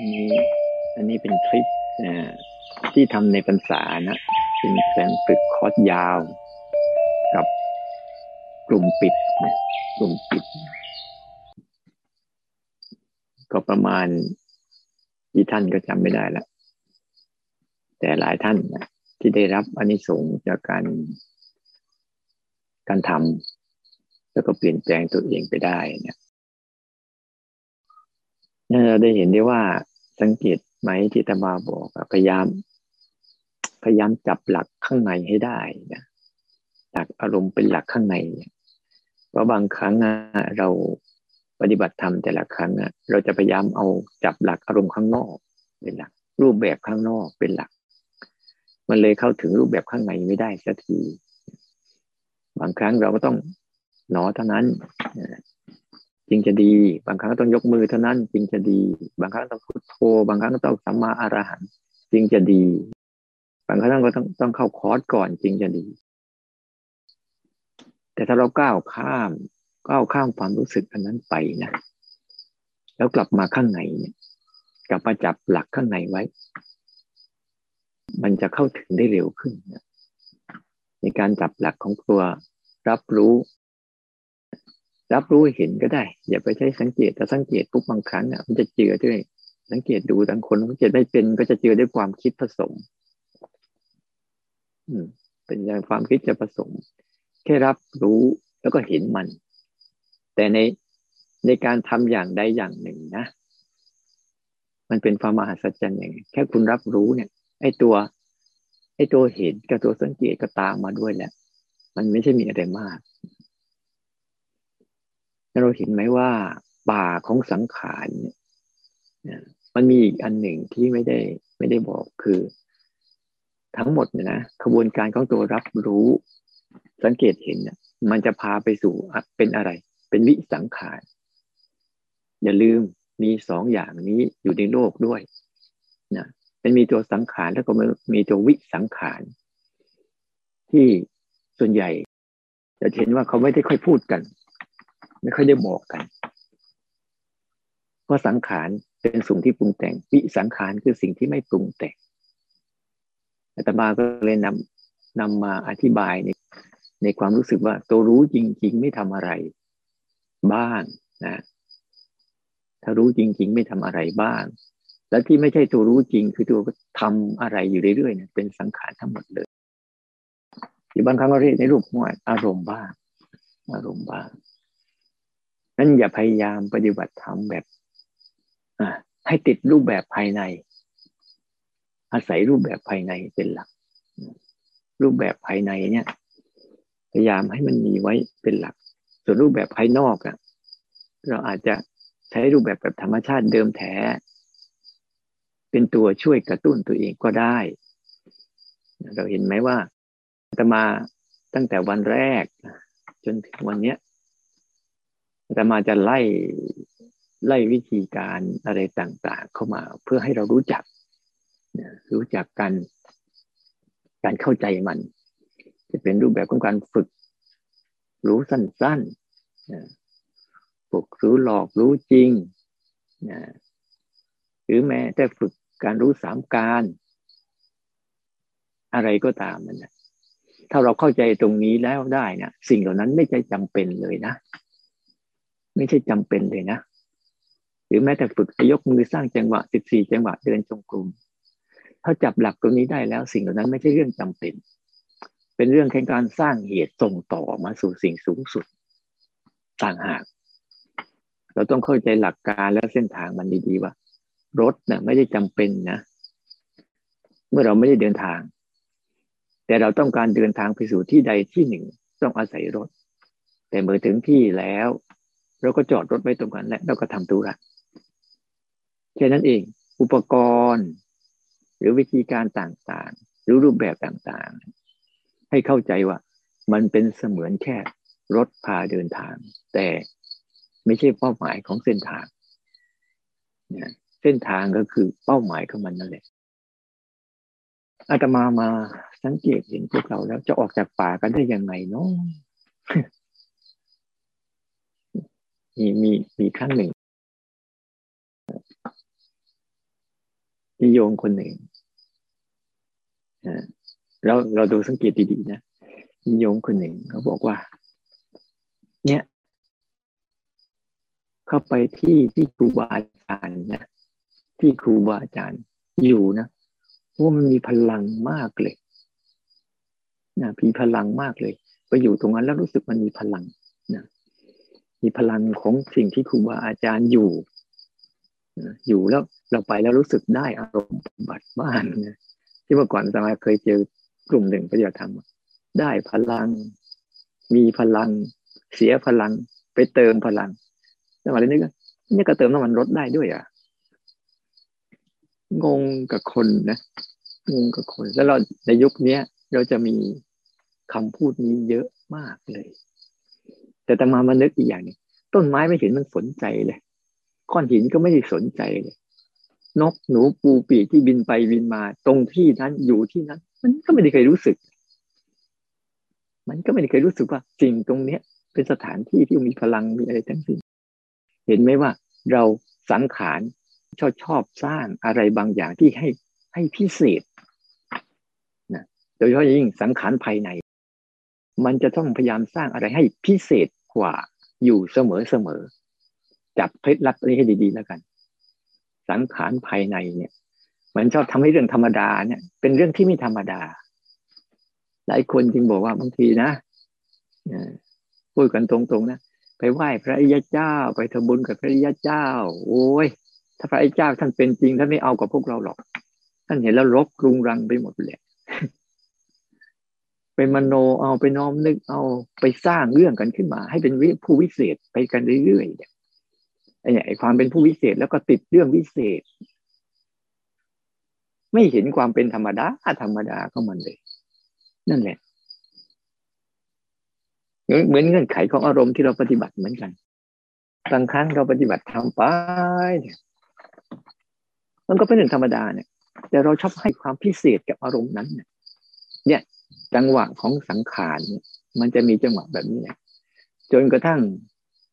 อันนี้อันนี้เป็นคลิปที่ทำในพรรษานะเป็นการฝึกคอร์สยาว กับกลุ่มปิดนะกลุ่มปิด ก็ประมาณกี่ท่านก็จำไม่ได้ละแต่หลายท่านนะที่ได้รับอนนิสงส์จากการการทำแล้วก็เปลี่ยนแปลงตัวเองไปได้เนี่ยเราได้เห็นได้ว่า สังเกตไหมที่ตมาบอกพยายาม พยายามจับหลักข้างในให้ได้นะหลักอารมณ์เป็นหลักข้างในเพราะบางครั้งเราปฏิบัติธรรมแต่ละครั้งเราจะพยายามเอาจับหลักอารมณ์ข้างนอกเป็นหลัก รูปแบบข้างนอกเป็นหลัก มันเลยเข้าถึงรูปแบบข้างในไม่ได้สักที บางครั้งเราก็ต้องหนอเท่านั้น จึงจะดี บางครั้งต้องยกมือเท่านั้นจึงจะดี บางครั้งต้องพุทโธบางครั้งต้องสัมมาอรหันจึงจะดี บางครั้งก็ต้องต้องเข้าคอร์สก่อนจึงจะดี แต่ถ้าเราก้าวข้ามก้าวข้ามความรู้สึกอันนั้นไปนะแล้วกลับมาข้างในเนี่ยกลับมาจับหลักข้างในไว้ มันจะเข้าถึงได้เร็วขึ้นนะในการจับหลักของตัวรับรู้ รับรู้เห็นก็ได้ อย่าไปใช้สังเกตแต่สังเกตปุ๊บบางครั้งอะมันจะเจือด้วย สังเกตดูบางคนสังเกตไม่เป็นก็จะเจือด้วยความคิดผสม อืม เป็นอย่างความคิดจะผสม แค่รับรู้แล้วก็เห็นมัน แต่ในในการทำอย่างใดอย่างหนึ่งนะมันเป็นความมหัศจรรย์อย่างแค่คุณรับรู้เนี่ย ไอ้ตัวไอ้ตัวเห็นกับตัวสังเกตก็ตามมาด้วยแหละมันไม่ใช่มีอะไรมาก เราเห็นไหมว่าป่าของสังขารเนี่ยมันมีอีกอันหนึ่งที่ไม่ได้ไม่ได้บอกคือ ทั้งหมดเนี่ยนะขบวนการของตัวรับรู้ สังเกตเห็นเนี่ยมันจะพาไปสู่เป็นอะไร เป็นวิสังขารอย่าลืมมีสองอย่างนี้อยู่ในโลกด้วยนะมันมีตัวสังขารแล้วก็มีตัววิสังขาร ที่ส่วนใหญ่จะเห็นว่าเขาไม่ได้ค่อยพูดกัน ไม่ค่อยได้บอกกันเพราะสังขารเป็นสิ่งที่ปรุงแต่งวิสังขารคือสิ่งที่ไม่ปรุงแต่งอาตมาก็เลยนำนำมาอธิบายในในความรู้สึกว่าตัวรู้จริง ๆ ไม่ทำอะไรบ้างนะถ้ารู้จริง ๆ ไม่ทำอะไรบ้าง แล้วที่ไม่ใช่ตัวรู้จริง คือตัวทำอะไรอยู่เรื่อยๆเนี่ยเป็นสังขารทั้งหมดเลยอยู่บางครั้งก็เรียกในรูปของอารมณ์บ้าง อารมณ์บ้าง นั้นอย่าพยายามปฏิบัติธรรมแบบให้ติดรูปแบบภายใน อาศัยรูปแบบภายในเป็นหลัก รูปแบบภายในเนี่ย พยายามให้มันมีไว้เป็นหลัก ส่วนรูปแบบภายนอกอะเราอาจจะใช้รูปแบบแบบธรรมชาติเดิมแท้ เป็นตัวช่วยกระตุ้นตัวเองก็ได้ เราเห็นไหมว่าตมาตั้งแต่วันแรก จนถึงวันเนี้ย แต่มาจะไล่ไล่วิธีการอะไรต่างๆ เข้ามาเพื่อให้เรารู้จัก รู้จักกันการเข้าใจมัน จะเป็นรูปแบบของการฝึก รู้สั้นๆฝึกรู้หลอกรู้จริงหรือแม้แต่ฝึกการรู้สามการ อะไรก็ตามมันนะถ้าเราเข้าใจตรงนี้แล้วได้นะสิ่งเหล่านั้นไม่ใช่จำเป็นเลยนะ ไม่ใช่จำเป็นเลยนะ หรือแม้แต่ฝึกยกมือสร้างจังหวะสิบสี่จังหวะเดินจงกรมถ้าจับหลักตรงนี้ได้แล้วสิ่งเหล่านั้นไม่ใช่เรื่องจำเป็น เป็นเรื่องแค่การสร้างเหตุส่งต่อมาสู่สิ่งสูงสุดต่างหาก เราต้องเข้าใจหลักการและเส้นทางมันดีๆว่ารถนะ่ยไม่ได้จำเป็นนะ เมื่อเราไม่ได้เดินทาง แต่เราต้องการเดินทางไปสู่ที่ใดที่หนึ่ง ต้องอาศัยรถ แต่เมื่อถึงที่แล้ว เราก็จอดรถไว้ตรงนั้นแหละเราก็ทำธุระแค่นั้นเอง อุปกรณ์ หรือวิธีการต่างๆ หรือรูปแบบต่างๆ ให้เข้าใจว่า มันเป็นเสมือนแค่รถพาเดินทาง แต่ไม่ใช่เป้าหมายของเส้นทางเนี่ยเส้นทางก็คือเป้าหมายของมันนั่นแหละอาตมามาสังเกตเห็นพวกเราแล้วจะออกจากป่ากันได้ยังไงเนาะ มีมีมีครั้งหนึ่งมีโยงคนหนึ่งเราเราดูสังเกตดีๆนะมีโยงคนหนึ่งเขาบอกว่า เนี่ย เข้าไปที่ที่ครูบาอาจารย์นะที่ครูบาอาจารย์อยู่นะว่ามันมีพลังมากเลยนะมีพลังมากเลย ไปอยู่ตรงนั้นแล้วรู้สึกมันมีพลังนะ มีพลังของสิ่งที่ครูบาอาจารย์อยู่อยู่แล้วเราไปแล้วรู้สึกได้อารมณ์บัติบ้านนะที่เมื่อก่อนสมาเคยเจอกลุ่มหนึ่งปฏิบัติธรรมได้พลัง มีพลัง เสียพลัง ไปเติมพลังสมาเลยนึกนี่ก็เติมน้ำมันรถได้ด้วยอะงงกับคนนะงงกับคน แล้วเราในยุคนี้เราจะมีคำพูดนี้เยอะมากเลย แต่ตมามานึกอีกอย่างนึงต้นไม้ไม่เห็นมันสนใจเลยก้อนหินก็ไม่ได้สนใจเลยนกหนูปูปีที่บินไปบินมา ตรงที่นั้นอยู่ที่นั้น มันก็ไม่ได้เคยรู้สึก มันก็ไม่ได้เคยรู้สึกว่าสิ่งตรงเนี้ย เป็นสถานที่ที่มีพลังมีอะไรทั้งสิ้นเห็นไหมว่า เราสังขารชอบชอบสร้างอะไรบางอย่างที่ให้ให้พิเศษนะโดยเฉพาะยิ่งสังขารภายใน มันจะต้องพยายามสร้างอะไรให้พิเศษ กว่าอยู่เสมอเสมอจับเคล็ดลับนี้ให้ดีๆแล้วกัน สังขารภายในเนี่ย มันชอบทำให้เรื่องธรรมดาเนี่ย เป็นเรื่องที่ไม่ธรรมดา หลายคนจึงบอกว่าบางทีนะพูดกันตรงๆนะไปไหว้พระอิยเจ้า ไปทำบุญกับพระอิยเจ้า โอ้ยถ้าพระอิยเจ้าท่านเป็นจริงท่านไม่เอากับพวกเราหรอก ท่านเห็นแล้วรบกรุงรังไปหมดเลย เป็นมโนเอาไปน้อมนึกเอาไปสร้างเรื่องกันขึ้นมา ให้เป็นผู้วิเศษไปกันเรื่อยๆเนี่ยไอ้เนี่ยความเป็นผู้วิเศษแล้วก็ติดเรื่องวิเศษ ไม่เห็นความเป็นธรรมดาธรรมดาก็มันเลย นั่นแหละเหมือนเงื่อนไขของอารมณ์ที่เราปฏิบัติเหมือนกันบางครั้งเราปฏิบัติทำไป มันก็เป็นเรื่องธรรมดาเนี่ย แต่เราชอบให้ความพิเศษกับอารมณ์นั้น เนี่ย จังหวะของสังขารเนี่ยมันจะมีจังหวะแบบนี้เนี่ยจนกระทั่ง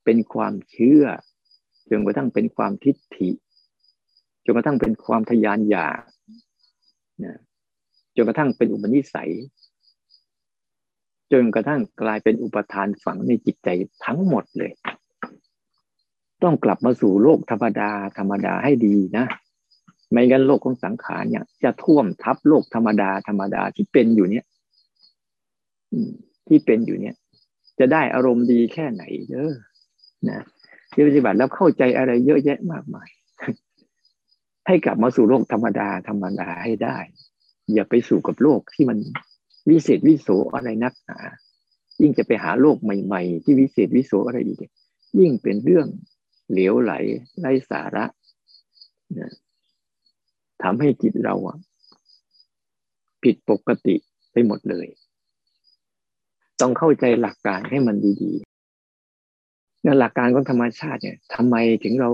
เป็นความเชื่อ จนกระทั่งเป็นความทิฏฐิ จนกระทั่งเป็นความทยานอยากนะจนกระทั่งเป็นอุปนิสัย จนกระทั่งกลายเป็นอุปทานฝังในจิตใจทั้งหมดเลย ต้องกลับมาสู่โลกธรรมดา ธรรมดาให้ดีนะไม่งั้นโลกของสังขารเนี่ยจะท่วมทับโลกธรรมดาธรรมดาที่เป็นอยู่เนี่ย ที่เป็นอยู่เนี่ย จะได้อารมณ์ดีแค่ไหนเด้อนะที่ปฏิบัติแล้วเข้าใจอะไรเยอะแยะมากมาย ให้กลับมาสู่โลกธรรมดาธรรมดาให้ได้ อย่าไปสู่กับโลกที่มันวิเศษวิโสอะไรนักหนายิ่งจะไปหาโลกใหม่ๆ ที่วิเศษวิโสอะไรอีกยิ่งเป็นเรื่องเหลวไหลไร้สาระนะทำให้จิตเราผิดปกติไปหมดเลย ต้องเข้าใจหลักการให้มันดีในหลักการของธรรมชาติเนี่ยทำไมถึงเรา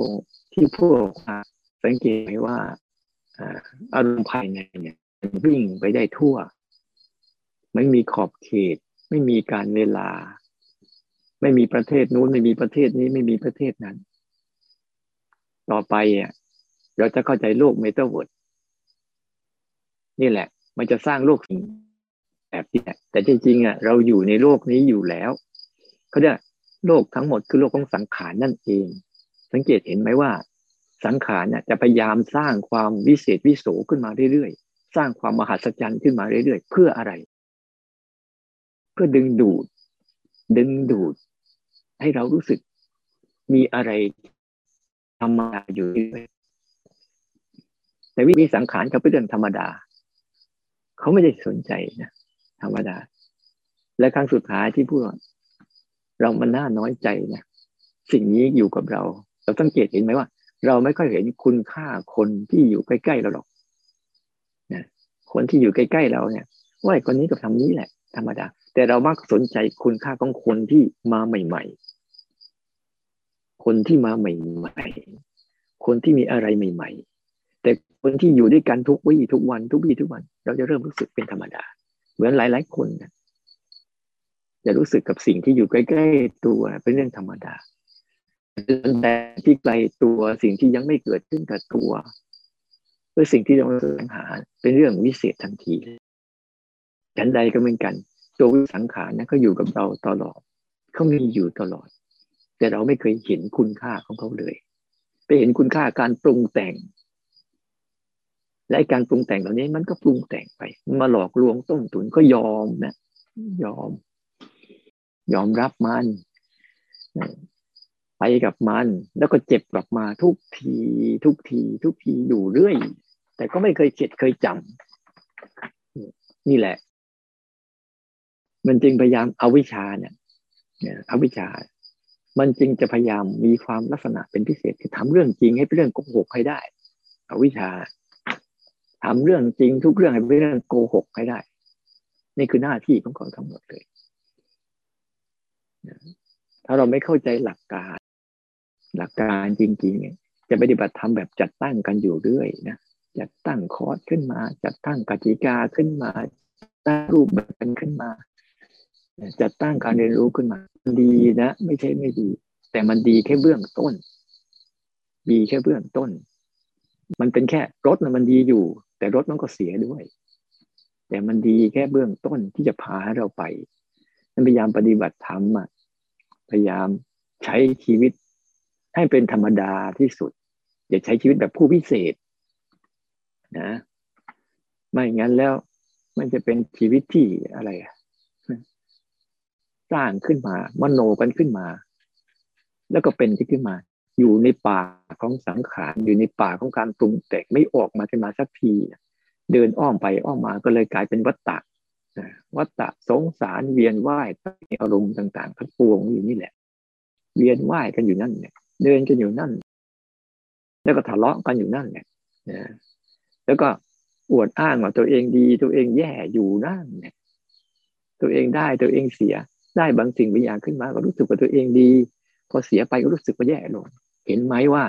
ที่พวกสังเกตไหมว่าอารมณ์ภายในเนี่ยวิ่งไปได้ทั่ว ไม่มีขอบเขต ไม่มีการเวลา ไม่มีประเทศนู้นไม่มีประเทศนี้ไม่มีประเทศนั้น ต่อไปอะเราจะเข้าใจโลกเมตาเวิร์ดนี่แหละ มันจะสร้างโลกแบบนี้แแต่จริงๆอะเราอยู่ในโลกนี้อยู่แล้วเขาจะโลกทั้งหมดคือโลกของสังขารนั่นเอง สังเกตเห็นไหมว่า สังขารเนี่ยจะพยายามสร้างความวิเศษวิโสขึ้นมาเรื่อยๆ สร้างความมหัศจรรย์ขึ้นมาเรื่อยๆ เพื่ออะไร เพื่อดึงดูด ดึงดูด ให้เรารู้สึกมีอะไรธรรมดาอยู่ด้วยแต่วิมีสังขารเขาเป็นเรื่องธรรมดา เขาไม่ได้สนใจนะ ธรรมดา และครั้งสุดท้ายที่พูดเรามันน่าน้อยใจนะสิ่งนี้อยู่กับเรา เราสังเกตเห็นไหมว่า เราไม่ค่อยเห็นคุณค่าคนที่อยู่ใกล้ๆเราหรอกนะคนที่อยู่ใกล้ๆเราเนี่ยว่าคนนี้กับทำนี้แหละ ธรรมดา แต่เรามักสนใจคุณค่าของคนที่มาใหม่ๆ คนที่มาใหม่ๆ คนที่มีอะไรใหม่ ๆ แต่คนที่อยู่ด้วยกันทุกวี่ทุกวัน ทุกวี่ทุกวัน เราจะเริ่มรู้สึกเป็นธรรมดา เหมือนหลาย ๆ คนนะจะรู้สึกกับสิ่งที่อยู่ใกล้ ๆ ตัวเป็นเรื่องธรรมดาแต่ที่ไกลตัวสิ่งที่ยังไม่เกิดขึ้นกับตัวเพื่อสิ่งที่เราแสวงหาเป็นเรื่องวิเศษทันทีฉันใดก็เหมือนกัน ตัววิสังขารนะก็อยู่กับเราตลอดเขามีอยู่ตลอด แต่เราไม่เคยเห็นคุณค่าของเขาเลย ไปเห็นคุณค่าการปรุงแต่ง และการปรุงแต่งเหล่านี้มันก็ปรุงแต่งไป มาหลอกลวงต้มตุนก็ยอมนะยอม ยอมรับมันไปกับมัน แล้วก็เจ็บกลับมาทุกที ทุกที ทุกทีอยู่เรื่อย แต่ก็ไม่เคยเข็ดเคยจำนี่แหละ มันจึงพยายามเอาวิชาเนี่ยอวิชา มันจึงจะพยายามมีความลักษณะเป็นพิเศษคือทำเรื่องจริงให้เป็นเรื่องโกหกให้ได้อวิชา ทำเรื่องจริงทุกเรื่องให้เป็นเรื่องโกหกให้ได้ นี่คือหน้าที่ของเขาทั้งหมดเลยถ้าเราไม่เข้าใจหลักการ หลักการจริงๆเนี่ยจะปฏิบัติธรรมแบบจัดตั้งกันอยู่เรื่อยนะจัดตั้งคอร์สขึ้นมา จัดตั้งกติกาขึ้นมาตั้งรูปแบบกันขึ้นมาจัดตั้งการเรียนรู้ขึ้นมา ดีนะ ไม่ใช่ไม่ดี แต่มันดีแค่เบื้องต้น ดีแค่เบื้องต้น มันเป็นแค่รถนะมันดีอยู่ แต่รถมันก็เสียด้วย แต่มันดีแค่เบื้องต้นที่จะพาให้เราไปพยายามปฏิบัติธรรมอะพยายามใช้ชีวิตให้เป็นธรรมดาที่สุด อย่าใช้ชีวิตแบบผู้พิเศษ นะ ไม่งั้นแล้วมันจะเป็นชีวิตที่อะไรสร้างขึ้นมามโนกันขึ้นมา แล้วก็เป็นที่ขึ้นมา อยู่ในป่าของสังขารอยู่ในป่าของการปรุงแต่งไม่ออกมาขึ้นมาสักที เดินอ้อมไปอ้อมมาก็เลยกลายเป็นวัตตะวัตตะสงสารเวียนว่ายอารมณ์ต่างๆทั้งปวงอยู่นี่แหละ เวียนว่ายกันอยู่นั่นเนี่ยเดินกันอยู่นั่น แล้วก็ทะเลาะกันอยู่นั่นเนี่ยแล้วก็อวดอ้างว่าตัวเองดีตัวเองแย่อยู่นั่นเนี่ยตัวเองได้ตัวเองเสียได้บางสิ่งบางอย่างขึ้นมาก็รู้สึกว่าตัวเองดี พอเสียไปก็รู้สึกว่าแย่ลง เห็นไหมว่า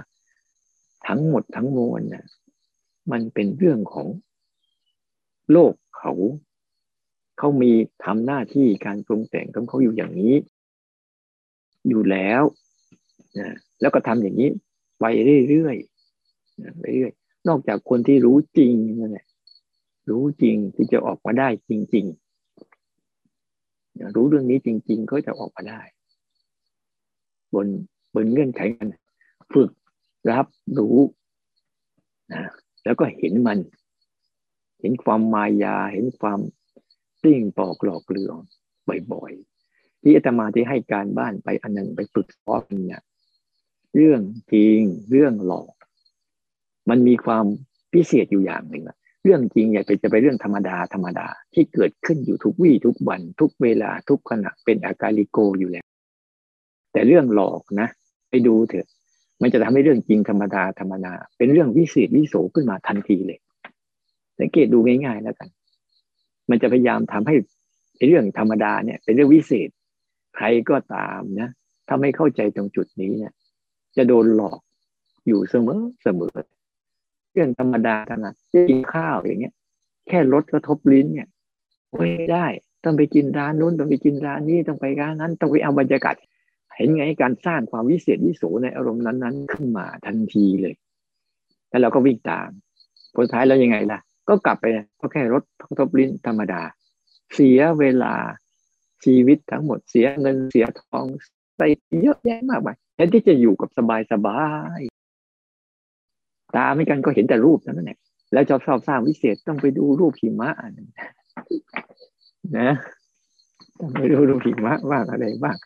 ทั้งหมดทั้งมวลน่ะมันเป็นเรื่องของโลกเขา เขามีทำหน้าที่การปรุงแต่งของเขาอยู่อย่างนี้ อยู่แล้วนะแล้วก็ทำอย่างนี้ ไปเรื่อยๆไปเรื่อยนอกจากคนที่รู้จริงนั่นแหละรู้จริงที่จะออกมาได้จริงๆ รู้เรื่องนี้จริง ๆ ก็จะออกมาได้ บนบนเงื่อนไขกัน ฝึกรับรู้นะแล้วก็เห็นมัน เห็นความมายา เห็นความติ้งปอกหลอกเลืองบ่อยๆ ที่อาตมาที่ให้การบ้านไปอันหนึ่งไปฝึกซ้อมเนี่ยเรื่องจริงเรื่องหลอก มันมีความพิเศษอยู่อย่างหนึ่งอะเรื่องจริงอย่าไปจะไปเรื่องธรรมดาธรรมดาที่เกิดขึ้นอยู่ทุกวี่ทุกวัน ทุกเวลาทุกขณะเป็นอาการลิโกอยู่แล้ว แต่เรื่องหลอกนะ ไปดูเถอะ มันจะทำให้เรื่องจริงธรรมดาธรรมดาเป็นเรื่องวิเศษวิโสขึ้นมาทันทีเลย สังเกตดูง่ายๆแล้วกัน มันจะพยายามทำให้เรื่องธรรมดาเนี่ย เป็นเรื่องวิเศษ ใครก็ตามนะถ้าไม่เข้าใจตรงจุดนี้เนี่ย จะโดนหลอกอยู่เสมอเสมอเรื่องธรรมดาขนาดกินข้าวอย่างเงี้ย แค่ลดกระทบลิ้นเนี่ยไม่ได้ ต้องไปกินร้านนู้นต้องไปกินร้านนี้ต้องไปร้านนั้น ต้องไปเอาบรรยากาศ เห็นไงการสร้างความวิเศษวิโสในอารมณ์นั้นๆ ขึ้นมาทันทีเลย แล้วเราก็วิ่งตามผลท้ายแล้วยังไงล่ะ ก็กลับไปก็แค่รถกระทบลิ้นธรรมดา เสียเวลาชีวิตทั้งหมดเสียเงินเสียทองไปเยอะแยะมากมายแทนที่จะอยู่กับสบายสบายตาไม่กันก็เห็นแต่รูปนั่นแหละแล้วชอบชอบสร้างวิเศษต้องไปดูรูปหิมะนะต้องไปดูรูปหิมะบ้างอะไรบ้าง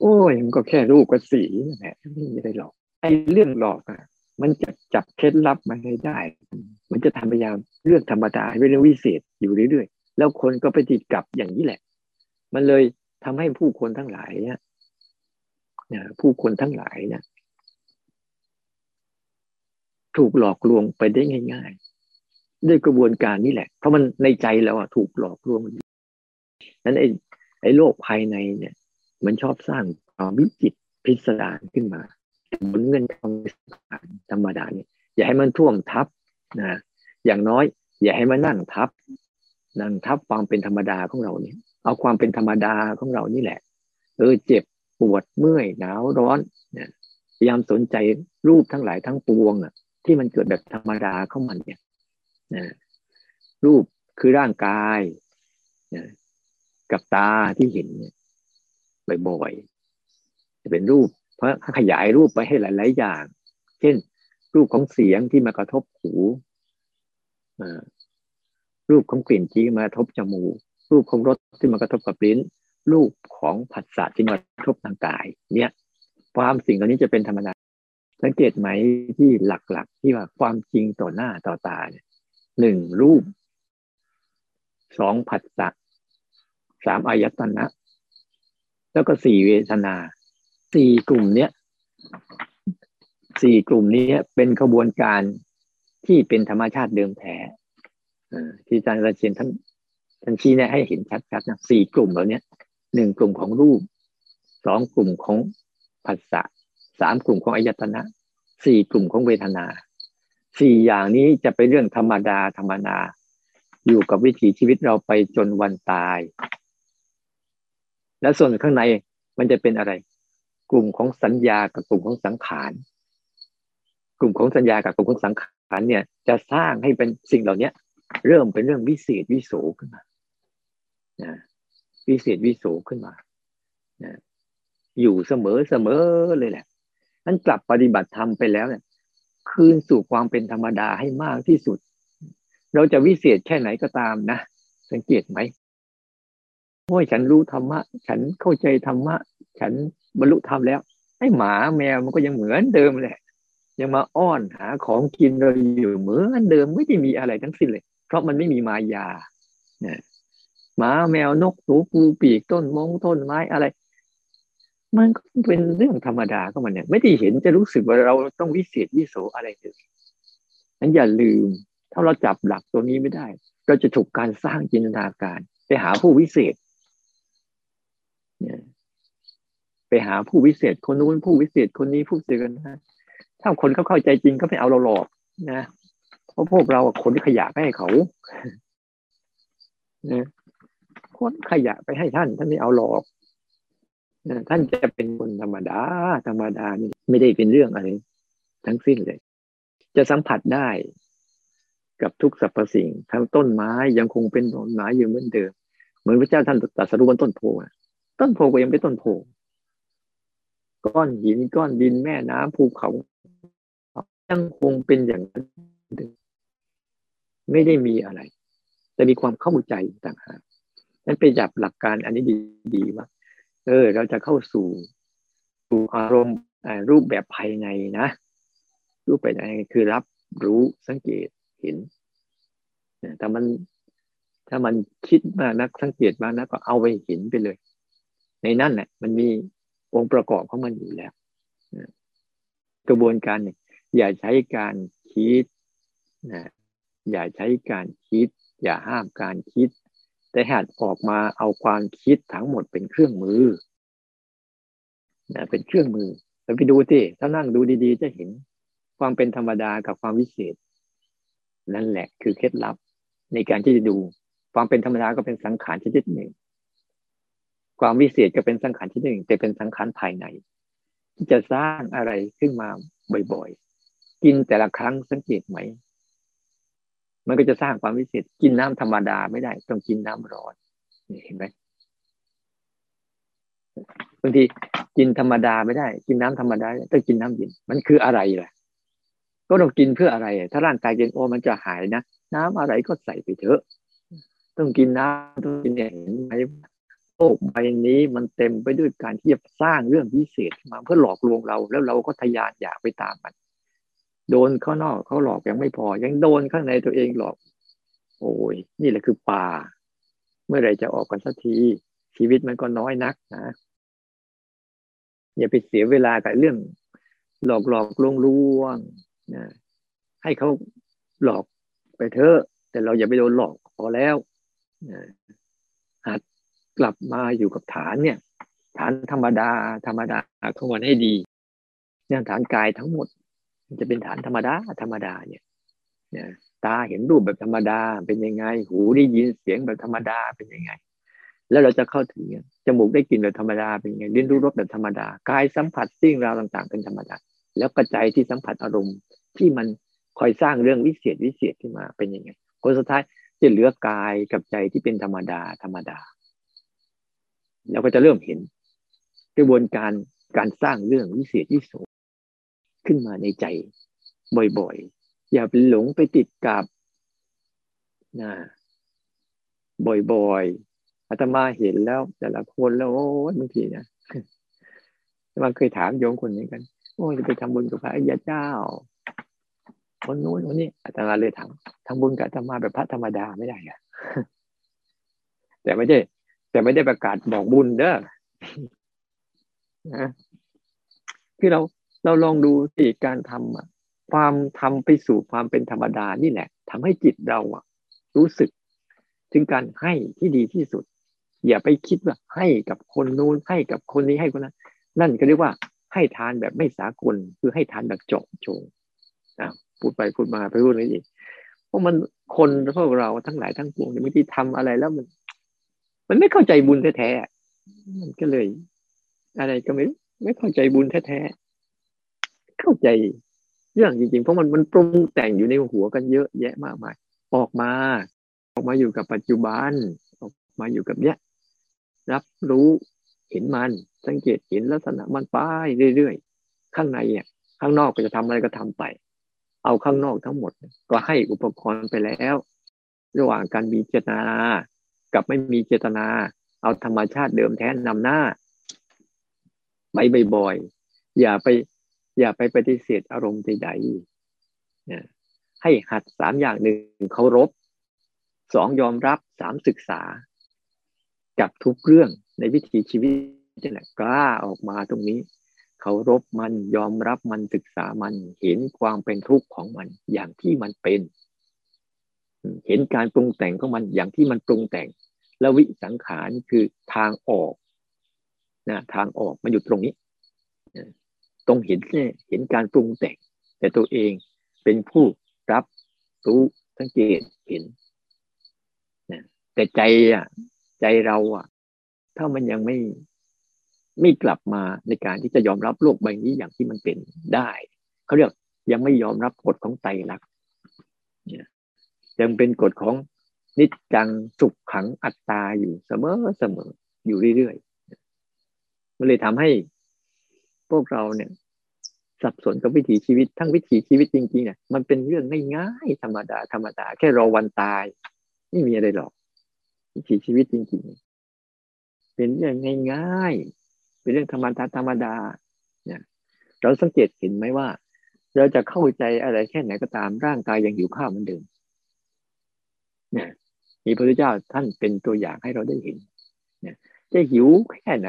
โอ้ยมันก็แค่รูปกับสีนั่แหละไม่ได้หลอกไอ้เรื่องหลอกอะ มันจะจับเคล็ดลับมาให้ได้ มันจะทำพยายามเรื่องธรรมดาให้เป็นเรื่องวิเศษอยู่เรื่อยๆแล้วคนก็ไปติดกับอย่างนี้แหละ มันเลยทำให้ผู้คนทั้งหลายเนี่ยผู้คนทั้งหลายเนี่ยถูกหลอกลวงไปได้ง่าย ๆ ด้วยกระบวนการนี้แหละ เพราะมันในใจเราอะถูกหลอกลวงนั้นไอ้ไอ้โลกภายในเนี่ย มันชอบสร้างความวิจิตพิสดารขึ้นมาบนเงินทองธรรมดาเนี่ยอย่าให้มันท่วมทับนะอย่างน้อย อย่าให้มันนั่งทับ นั่งทับความเป็นธรรมดาของเราเนี่ย เอาความเป็นธรรมดาของเรานี่แหละ เออเจ็บปวดเมื่อยหนาวร้อนเนี่ยพยายามสนใจรูปทั้งหลายทั้งปวงอะ ที่มันเกิดแบบธรรมดาเข้ามันเนี่ยนะรูปคือร่างกายนะกับตาที่เห็นเนี่ย บ่อยๆจะเป็นรูป เพราะขยายรูปไปให้หลาย ๆ อย่าง เช่น รูปของเสียงที่มากระทบหูรูปของกลิ่นที่มากระทบจมูกรูปของรสที่มากระทบกับลิ้น รูปของผัสสะที่มากระทบทางกาย เนี่ยความสิ่งเหล่านี้จะเป็นธรรมดาสังเกตไหมที่หลักๆ ที่ว่าความจริงต่อหน้าต่อตาเนี่ยหนึ่งรูปสองผัสสะสามอายตนะ แล้วก็สี่เวทนาสี่กลุ่มเนี้ยสี่กลุ่มนี้เป็นขบวนการที่เป็นธรรมชาติเดิมแท้ที่อาจารย์ระเชียนท่านท่านชี้แนะให้เห็นชัดๆนะสี่กลุ่มเหล่านี้หนึ่งกลุ่มของรูปสองกลุ่มของผัสสะสามกลุ่มของอายตนะสี่กลุ่มของเวทนาสี่อย่างนี้จะเป็นเรื่องธรรมดาธรรมดาอยู่กับวิถีชีวิตเราไปจนวันตาย และส่วนข้างในมันจะเป็นอะไร กลุ่มของสัญญากับกลุ่มของสังขาร กลุ่มของสัญญากับกลุ่มของสังขารเนี่ย จะสร้างให้เป็นสิ่งเหล่านี้เริ่มเป็นเรื่องวิเศษวิโสขึ้นมานะวิเศษวิโสขึ้นมานะอยู่เสมอเสมอเลยแหละนั้นกลับปฏิบัติธรรมไปแล้วเนี่ย คืนสู่ความเป็นธรรมดาให้มากที่สุด เราจะวิเศษแค่ไหนก็ตามนะ สังเกตไหม โอ้ยฉันรู้ธรรมะ ฉันเข้าใจธรรมะ ฉันบรรลุธรรมแล้วไอ้หมาแมวมันก็ยังเหมือนเดิมเลยยังมาอ้อนหาของกินเราอยู่เหมือนเดิมไม่ได้มีอะไรทั้งสิ้นเลย เพราะมันไม่มีมายาเนี่ยหมาแมวนกหนูปูปีกต้นมงต้นไม้อะไร มันก็เป็นเรื่องธรรมดาก็มันเนี่ย ไม่ได้เห็นจะรู้สึกว่าเราต้องวิเศษวิโสอะไรเลยนั้นอย่าลืม ถ้าเราจับหลักตัวนี้ไม่ได้ เราจะถูกการสร้างจินตนาการ ไปหาผู้วิเศษ เนี่ยไปหาผู้วิเศษคนนู้นผู้วิเศษคนนี้ผู้วิเศษกันนะถ้าคนเขาเข้าใจจริงก็ไม่เอาเราหลอกนะเพราะพวกเราคนขยะให้เขานะคนขยะไปให้ท่าน ท่านไม่เอาหลอกนะท่านจะเป็นคนธรรมดา ธรรมดานี่ไม่ได้เป็นเรื่องอะไร ทั้งสิ้นเลย จะสัมผัสได้กับทุกสรรพสิ่งทั้งต้นไม้ยังคงเป็นต้นไม้อยู่เหมือนเดิม เหมือนพระเจ้าท่านตรัสรู้บนต้นโพ ต้นโพก็ยังเป็นต้นโพก้อนหินก้อนดินแม่น้ำภูเขายังคงเป็นอย่างนั้นไม่ได้มีอะไร แต่มีความเข้าใจต่างหากนั้นไปจับหลักการอันนี้ดีๆว่าเออ เราจะเข้าสู่สู่อารมณ์รูปแบบภายในนะ รูปแบบภายในคือรับรู้สังเกตเห็นแต่มันถ้ามันคิดมานักสังเกตมานะก็เอาไปเห็นไปเลย ในนั่นแหละมันมีองค์ประกอบของมันอยู่แล้วกระบวนการเนี่ยอย่าใช้การคิดนะอย่าใช้การคิด อย่าห้ามการคิด แต่หัดออกมาเอาความคิดทั้งหมดเป็นเครื่องมือนะเป็นเครื่องมือเราไปดูที่ถ้านั่งดูดีๆ จะเห็นความเป็นธรรมดากับความวิเศษ นั่นแหละคือเคล็ดลับในการที่จะดู ความเป็นธรรมดาก็เป็นสังขารชนิดหนึ่ง ความวิเศษก็เป็นสังขารชนิดหนึ่งแต่เป็นสังขารภายใน ที่จะสร้างอะไรขึ้นมาบ่อยๆ กินแต่ละครั้งสังเกตไหม มันก็จะสร้างความวิเศษ กินน้ำธรรมดาไม่ได้ ต้องกินน้ำร้อนนี่เห็นไหมบางทีกินธรรมดาไม่ได้ กินน้ำธรรมดาต้องกินน้ำเย็นมันคืออะไรล่ะ ก็ต้องกินเพื่ออะไร ถ้าร่างกายเย็นโอมันจะหายนะน้ำอะไรก็ใส่ไปเถอะ ต้องกินน้ำต้องกินเห็นไหม โลกใบนี้มันเต็มไปด้วยการที่จะสร้างเรื่องพิเศษมาเพื่อหลอกลวงเรา แล้วเราก็ทยานอยากไปตามมัน โดนข้างนอกเขาหลอกยังไม่พอ ยังโดนข้างในตัวเองหลอก โอ้ยนี่แหละคือป่า เมื่อไรจะออกกันสักทีชีวิตมันก็น้อยนักนะอย่าไปเสียเวลากับเรื่อง หลอกหลอกลวงลวงนะให้เขาหลอกไปเถอะแต่เราอย่าไปโดนหลอกพอแล้วนะ กลับมาอยู่กับฐานเนี่ย ฐานธรรมดา ธรรมดาของมันให้ดีเนี่ยฐานกายทั้งหมด มันจะเป็นฐานธรรมดาธรรมดาเนี่ยเนี่ยตาเห็นรูปแบบธรรมดาเป็นยังไง หูได้ยินเสียงแบบธรรมดาเป็นยังไง แล้วเราจะเข้าถึงจมูกได้กลิ่นแบบธรรมดาเป็นยังไงลิ้นรู้รสแบบธรรมดากายสัมผัสสิ่งราวต่าง ๆ เป็นธรรมดา แล้วกระจายที่สัมผัสอารมณ์ที่มันคอยสร้างเรื่องวิเศษวิเศษขึ้นมาเป็นยังไงคนสุดท้ายจะเหลือกายกับใจที่เป็นธรรมดาธรรมดา เราก็จะเริ่มเห็นกระบวนการการสร้างเรื่องวิเศษวิโสขึ้นมาในใจบ่อยๆ อย่าไปหลงไปติดกับนะบ่อยๆอาตมาเห็นแล้วแต่ละคนแล้วโอ้บางทีนะมันเคยถามโยมคนนี้กันโอ้จะไปทำบุญกับพระอริยเจ้าคนนู้นคนนี้อาตมาเลยถามทำบุญกับอาตมาแบบพระธรรมดาไม่ได้อะแต่ไม่ได้ แต่ไม่ได้ประกาศบอกบุญเด้อนะคือเราเราลองดูสิการทำความทำไปสู่ความเป็นธรรมดานี่แหละทำให้จิตเราอะรู้สึก ถึงการให้ที่ดีที่สุด อย่าไปคิดว่าให้กับคนนู้นให้กับคนนี้ให้คนนั้นนั่นก็เรียกว่าให้ทานแบบไม่สากลคือให้ทานแบบเจาะจงอ่าพูดไปพูดมาไปพูดนี้อีกเพราะมันคนพวกเราทั้งหลายทั้งปวงบางทีทำอะไรแล้วมัน มันไม่เข้าใจบุญแท้ๆมันก็เลย อะไรก็ไม่ไม่เข้าใจบุญแท้ๆเข้าใจเรื่องจริงๆ เพราะมันมันปรุงแต่งอยู่ในหัวกันเยอะแยะมากมาย ออกมา ออกมาอยู่กับปัจจุบัน ออกมาอยู่กับเนี้ยรับรู้เห็นมัน สังเกตเห็นลักษณะมันไปเรื่อยๆ ข้างในเนี่ยข้างนอกก็จะทำอะไรก็ทำไป เอาข้างนอกทั้งหมด ก็ให้อุปกรณ์ไปแล้ว ระหว่างการมีเจตนา กับไม่มีเจตนา เอาธรรมชาติเดิมแท้นำหน้าไปบ่อยๆอย่าไป อย่าไปปฏิเสธอารมณ์ใดๆนะให้หัดสามอย่างหนึ่งเคารพสองยอมรับสามศึกษา กับทุกเรื่องในวิถีชีวิตนี่แหละกล้าออกมาตรงนี้เคารพมันยอมรับมันศึกษามันเห็นความเป็นทุกข์ของมันอย่างที่มันเป็น เห็นการปรุงแต่งของมันอย่างที่มันปรุงแต่งแล้ววิสังขารคือทางออกนะทางออกมันอยู่ตรงนี้ตรงเห็นเห็นการปรุงแต่ง แต่ตัวเองเป็นผู้รับรู้สังเกตเห็นนะแต่ใจอะใจเราอะ ถ้ามันยังไม่ไม่กลับมาในการที่จะยอมรับโลกใบนี้อย่างที่มันเป็นได้เขาเรียกยังไม่ยอมรับกฎของไตรลักษณ์ ยังเป็นกฎของนิจจังสุขขังอัตตาอยู่เสมอเสมออยู่เรื่อยๆมันเลยทำให้พวกเราเนี่ย สับสนกับวิถีชีวิตทั้งวิถีชีวิตจริงๆเนี่ยมันเป็นเรื่องง่ายๆธรรมดาธรรมดาแค่รอวันตายไม่มีอะไรหรอก วิถีชีวิตจริงๆ เป็นเรื่องง่ายๆ เป็นเรื่องธรรมดาธรรมดาเนี่ยเราสังเกตเห็นไหมว่า เราจะเข้าใจอะไรแค่ไหนก็ตามร่างกายยังหิวข้าวเหมือนเดิม เนี่ยมีพระพุทธเจ้าท่านเป็นตัวอย่างให้เราได้เห็นเนี่ยจะหิวแค่ไหน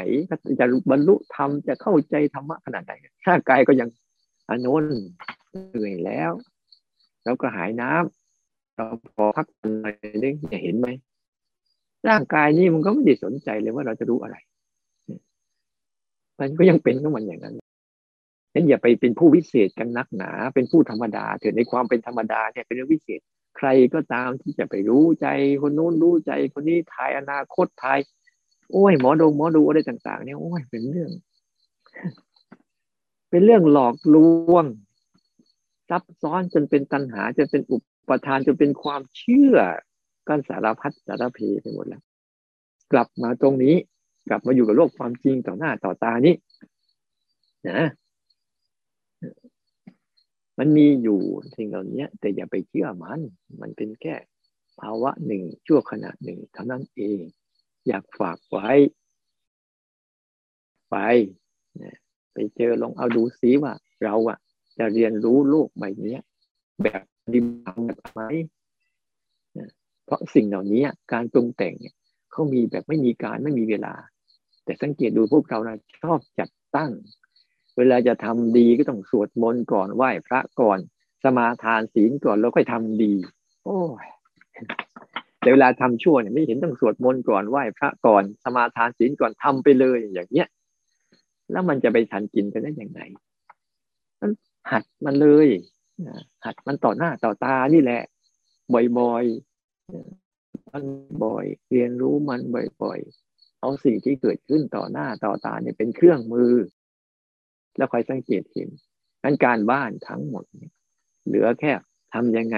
จะบรรลุธรรมจะเข้าใจธรรมะขนาดไหนร่างกายก็ยังอนุนเหนื่อยแล้วแล้วก็หายน้ำเราพอพักหน่อยนึงเห็นไหมร่างกายนี้มันก็ไม่ได้สนใจเลยว่าเราจะรู้อะไร มันก็ยังเป็นของมันอย่างนั้นนั้นอย่าไปเป็นผู้วิเศษกันนักหนา เป็นผู้ธรรมดาเถิดในความเป็นธรรมดาเนี่ยเป็นเรื่องวิเศษ ใครก็ตามที่จะไปรู้ใจคนโน้นรู้ใจคนนี้ทายอนาคตทาย โอ้ยหมอดูหมอดูอะไรต่าง ๆ เนี่ยโอ้ยเป็นเรื่อง เป็นเรื่องหลอกลวงซับซ้อนจนเป็นตัณหาจนเป็นอุปทานจนเป็นความเชื่อกันสารพัดสารเพไปหมดแล้ว กลับมาตรงนี้ กลับมาอยู่กับโลกความจริงต่อหน้าต่อตานี้นะ มันมีอยู่สิ่งเหล่านี้แต่อย่าไปเชื่อมัน มันเป็นแค่ภาวะหนึ่งชั่วขณะหนึ่งเท่านั้นเอง อยากฝากไว้ ไปไปเจอลองเอาดูซิว่า เราอะจะเรียนรู้โลกใบนี้แบบดิบังแบบไหมเพราะสิ่งเหล่านี้การปรุงแต่งเนี่ยเขามีแบบไม่มีการไม่มีเวลา แต่สังเกตดูพวกเรานะชอบจัดตั้ง เวลาจะทำดีก็ต้องสวดมนต์ก่อนไหว้พระก่อน สมาทานศีลก่อนแล้วค่อยทำดี โอ้ยแต่เวลาทำชั่วเนี่ยไม่เห็นต้องสวดมนต์ก่อนไหว้พระก่อน สมาทานศีลก่อนทำไปเลยอย่างเนี้ย แล้วมันจะไปทันกินกันได้อยังไงมันหัดมันเลยหัดมันต่อหน้าต่อตานี่แหละ บ่อยๆมันบ่อย เรียนรู้มันบ่อยๆเอาสิ่งที่เกิดขึ้นต่อหน้าต่อตาเนี่ยเป็นเครื่องมือ แล้วคอยสังเกตเห็นนั้นการบ้านทั้งหมดเหลือแค่ทำยังไง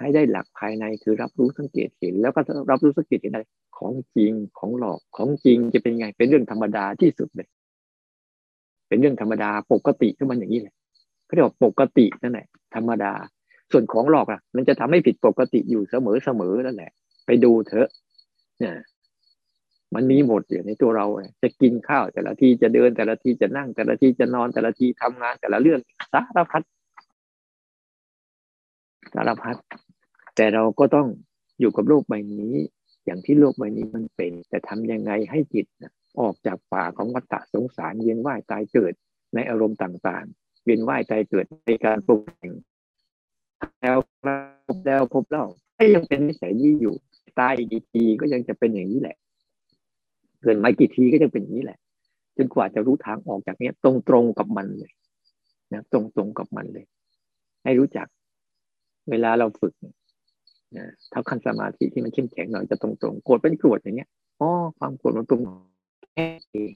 ให้ได้หลักภายในคือรับรู้สังเกตเห็น แล้วก็รับรู้สังเกตเห็นอะไรของจริงของหลอกของจริงจะเป็นไง เป็นเรื่องธรรมดาที่สุดเลย เป็นเรื่องธรรมดาปกติที่มันอย่างนี้แหละเขาเรียกว่าปกตินั่นแหละธรรมดา ส่วนของหลอกอะ มันจะทำให้ผิดปกติอยู่เสมอเสมอนั่นแหละ ไปดูเถอะเนี่ย มันมีหมดอยู่ในตัวเราจะกินข้าวแต่ละทีจะเดินแต่ละทีจะนั่ง แต่ละทีจะนอนแต่ละทีทำงานแต่ละเรื่องสารพัดสารพัดแต่เราก็ต้องอยู่กับโลกใบนี้ อย่างที่โลกใบนี้มันเป็น แต่ทำยังไงให้จิตออกจากป่าของวัฏฏะสงสารเวียนว่ายตายเกิดในอารมณ์ต่างๆ เวียนว่ายตายเกิดในการปรุงแต่งแล้วแล้วพบเล่าก็ยังเป็นนิสัยนี้อยู่ตายกี่ทีก็ยังจะเป็นอย่างนี้แหละ เกินไมากี่ทีก็จะเป็นอย่างนี้แหละ จนกว่าจะรู้ทางออกจากเนี้ย ตรงๆกับมันเลยนะตรงๆกับมันเลย ให้รู้จัก เวลาเราฝึกนะถ้าขั้นสมาธิที่มันเข้มแข็งหน่อยจะตรงๆโกรธเป็นโกรธอย่างเงี้ยอ๋อความโกรธมันตรงแค่เอง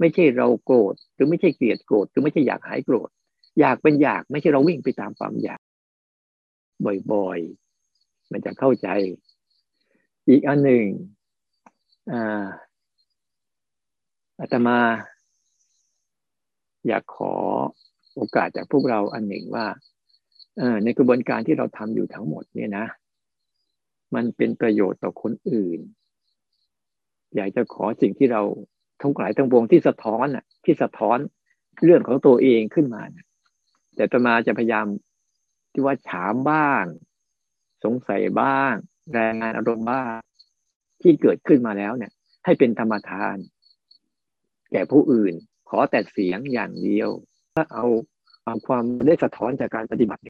ไม่ใช่เราโกรธหรือไม่ใช่เกลียดโกรธหรือไม่ใช่อยากหายโกรธอยากเป็นอยากไม่ใช่เราวิ่งไปตามความอยาก บ่อยๆ มันจะเข้าใจ อีกอันหนึ่ง อาตมาอยากขอโอกาสจากพวกเราอันหนึ่งว่าในกระบวนการที่เราทำอยู่ทั้งหมดเนี่ยนะ มันเป็นประโยชน์ต่อคนอื่น อยากจะขอสิ่งที่เราทั้งหลายทั้งปวงที่สะท้อนอะ ที่สะท้อนเรื่องของตัวเองขึ้นมานะแต่ตมาจะพยายามที่ว่าถามบ้าง สงสัยบ้าง แรงงานอารมณ์บ้างที่เกิดขึ้นมาแล้วเนี่ย ให้เป็นธรรมทาน แก่ผู้อื่น ขอแต่เสียงอย่างเดียวถ้าเอาเอาความได้สะท้อนจากการปฏิบัติ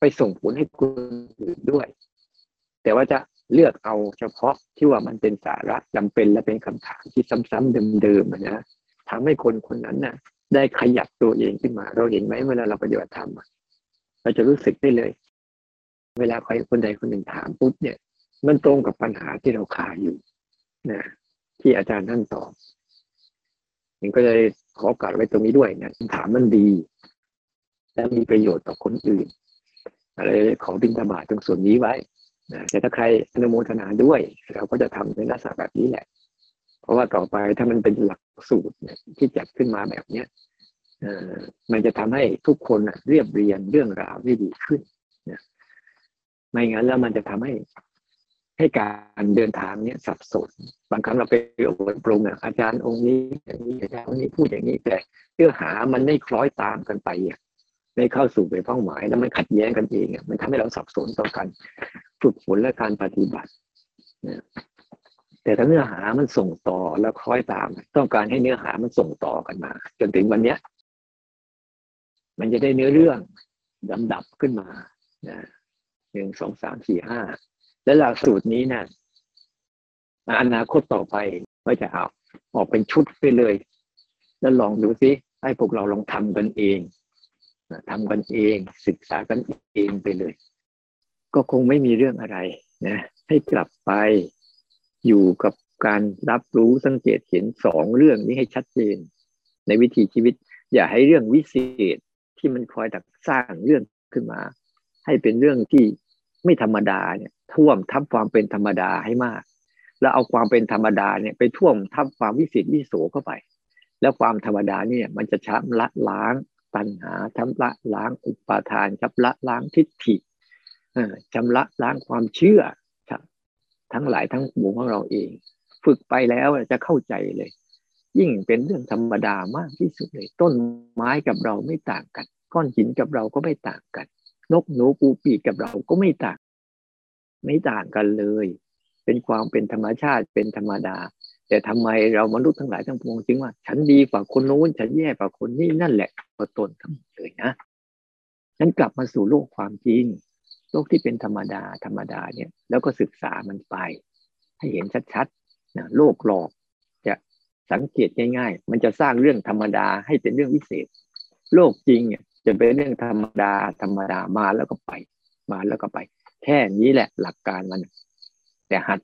ไปส่งผลให้คนอื่นด้วย แต่ว่าจะเลือกเอาเฉพาะที่ว่ามันเป็นสาระจำเป็นและเป็นคำถามที่ซ้ำๆเดิมๆนะทำให้คนคนนั้นน่ะ ได้ขยับตัวเองขึ้นมา เราเห็นไหมเวลาเราปฏิบัติธรรมเราจะรู้สึกได้เลย เวลาใครคนใดคนหนึ่งถามปุ๊บเนี่ย มันตรงกับปัญหาที่เราคาอยู่นะที่อาจารย์ท่านตอบ นี่ก็เลยขอการไว้ตรงนี้ด้วยนะคำถามมันดี และมีประโยชน์ต่อคนอื่น อะไรของบินตบาตตรงส่วนนี้ไว้นะแต่ถ้าใครอนุโมทนาด้วย เราก็จะทำในลักษณะแบบนี้แหละ เพราะว่าต่อไปถ้ามันเป็นหลักสูตรที่จัดขึ้นมาแบบเนี้ยมันจะทำให้ทุกคนเรียบเรียงเรื่องราวได้ดีขึ้น ไม่งั้นแล้วมันจะทำให้ ให้การเดินทางเนี้ยสับสน บางครั้งเราไปอบรมอาจารย์องค์นี้อย่างนี้อาจารย์องค์นี้พูดอย่างนี้แต่เนื้อหามันไม่คล้อยตามกันไปอะไม่เข้าสู่ไปเป้าหมายแล้วมันขัดแย้งกันเองอะมันทำให้เราสับสนต่อกัน ฝึกฝนและการปฏิบัติแต่ถ้าเนื้อหามันส่งต่อแล้วคล้อยตาม ต้องการให้เนื้อหามันส่งต่อกันมา จนถึงวันเนี้ย มันจะได้เนื้อเรื่องลำดับขึ้นมาหนึ่งสองสามสี่ห้า และหลักสูตรนี้นะอนาคตต่อไปก็จะเอาออกเป็นชุดไปเลย แล้วลองดูซิให้พวกเราลองทำกันเองทำกันเองศึกษากันเองไปเลย ก็คงไม่มีเรื่องอะไรนะ ให้กลับไปอยู่กับการรับรู้สังเกตเห็นสองเรื่องนี้ให้ชัดเจน ในวิถีชีวิต อย่าให้เรื่องวิเศษที่มันคอยตักสร้างเรื่องขึ้นมา ให้เป็นเรื่องที่ ไม่ธรรมดาเนี่ยท่วมทับความเป็นธรรมดาให้มาก แล้วเอาความเป็นธรรมดาเนี่ยไปท่วมทับความวิเศษวิโสเข้าไป แล้วความธรรมดาเนี่ยมันจะชำระล้างปัญหาชำระล้างอุปาทานชำระล้างทิฏฐิชำระล้างความเชื่อ ทั้งหลายทั้งปวงของเราเอง ฝึกไปแล้วจะเข้าใจเลย ยิ่งเป็นเรื่องธรรมดามากที่สุดเลย ต้นไม้กับเราไม่ต่างกัน ก้อนหินกับเราก็ไม่ต่างกัน นกหนูปูปีกกับเราก็ไม่ต่าง ไม่ต่างกันเลย เป็นความเป็นธรรมชาติเป็นธรรมดา แต่ทำไมเรามนุษย์ทั้งหลายทั้งปวงจึงว่า ฉันดีกว่าคนโน้นฉันแย่กว่าคนนี้นั่นแหละตัวตนทั้งหมดเลยนะนั้นกลับมาสู่โลกความจริง โลกที่เป็นธรรมดาธรรมดาเนี่ย แล้วก็ศึกษามันไป ให้เห็นชัดๆนะโลกหลอกจะสังเกตง่าย ๆ มันจะสร้างเรื่องธรรมดาให้เป็นเรื่องวิเศษ โลกจริงเนี่ย จะเป็นเรื่องธรรมดาธรรมดามาแล้วก็ไป มาแล้วก็ไป แค่นี้แหละหลักการมัน แต่หัด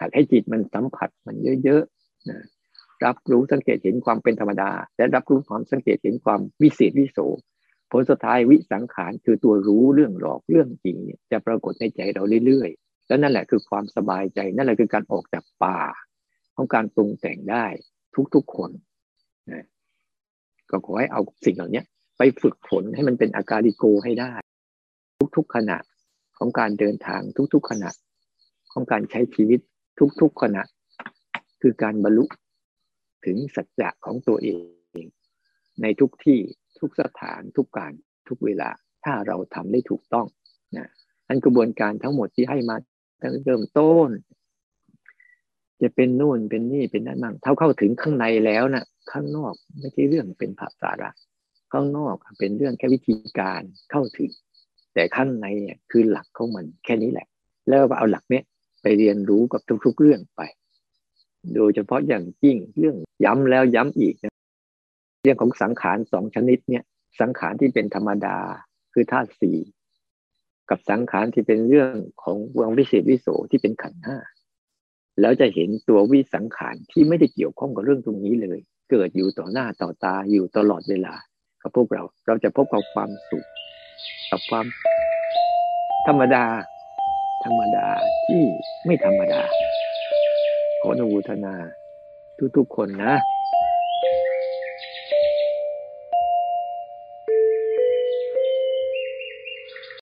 หัดให้จิตมันสัมผัสมันเยอะๆนะรับรู้สังเกตเห็นความเป็นธรรมดา และรับรู้ความสังเกตเห็นความวิเศษวิโสผลสุดท้ายวิสังขารคือตัวรู้เรื่องหลอกเรื่องจริงเนี่ยจะปรากฏในใจเราเรื่อยๆ แล้วนั่นแหละคือความสบายใจนั่นแหละคือการออกจากป่า ของการปรุงแต่งได้ทุกๆคนนะก็ขอให้เอาสิ่งเหล่านี้ ไปฝึกฝนให้มันเป็นอาการิโกให้ได้ ทุกๆขณะของการเดินทางทุกๆขณะของการใช้ชีวิตทุกๆขณะ คือการบรรลุถึงสัจจะของตัวเอง ในทุกที่ทุกสถานทุกการทุกเวลาถ้าเราทำได้ถูกต้องนะอันกระบวนการทั้งหมดที่ให้มาตั้งเริ่มต้น จะเป็นนู่นเป็นนี่เป็นนั่นมั่งเท่าเข้าถึงข้างในแล้วนะข้างนอกไม่ใช่เรื่องเป็นภาษาระ ข้างนอกเป็นเรื่องแค่วิธีการเข้าถึง แต่ข้างในเนี่ยคือหลักของมันแค่นี้แหละ แล้วเอาหลักเนี้ยไปเรียนรู้กับทุกๆเรื่องไป โดยเฉพาะอย่างยิ่งเรื่องย้ำแล้วย้ำอีกนะเรื่องของสังขารสองชนิดเนี่ยสังขารที่เป็นธรรมดาคือธาตุสี่กับสังขารที่เป็นเรื่องของวงวิเศษวิโสที่เป็นขันห้าแล้วจะเห็นตัววิสังขารที่ไม่ได้เกี่ยวข้องกับเรื่องตรงนี้เลย เกิดอยู่ต่อหน้าต่อตาอยู่ตลอดเวลา กับพวกเรา เราจะพบกับความสุข กับความธรรมดา ธรรมดาที่ไม่ธรรมดา ขออนุโมทนาทุกๆคนนะ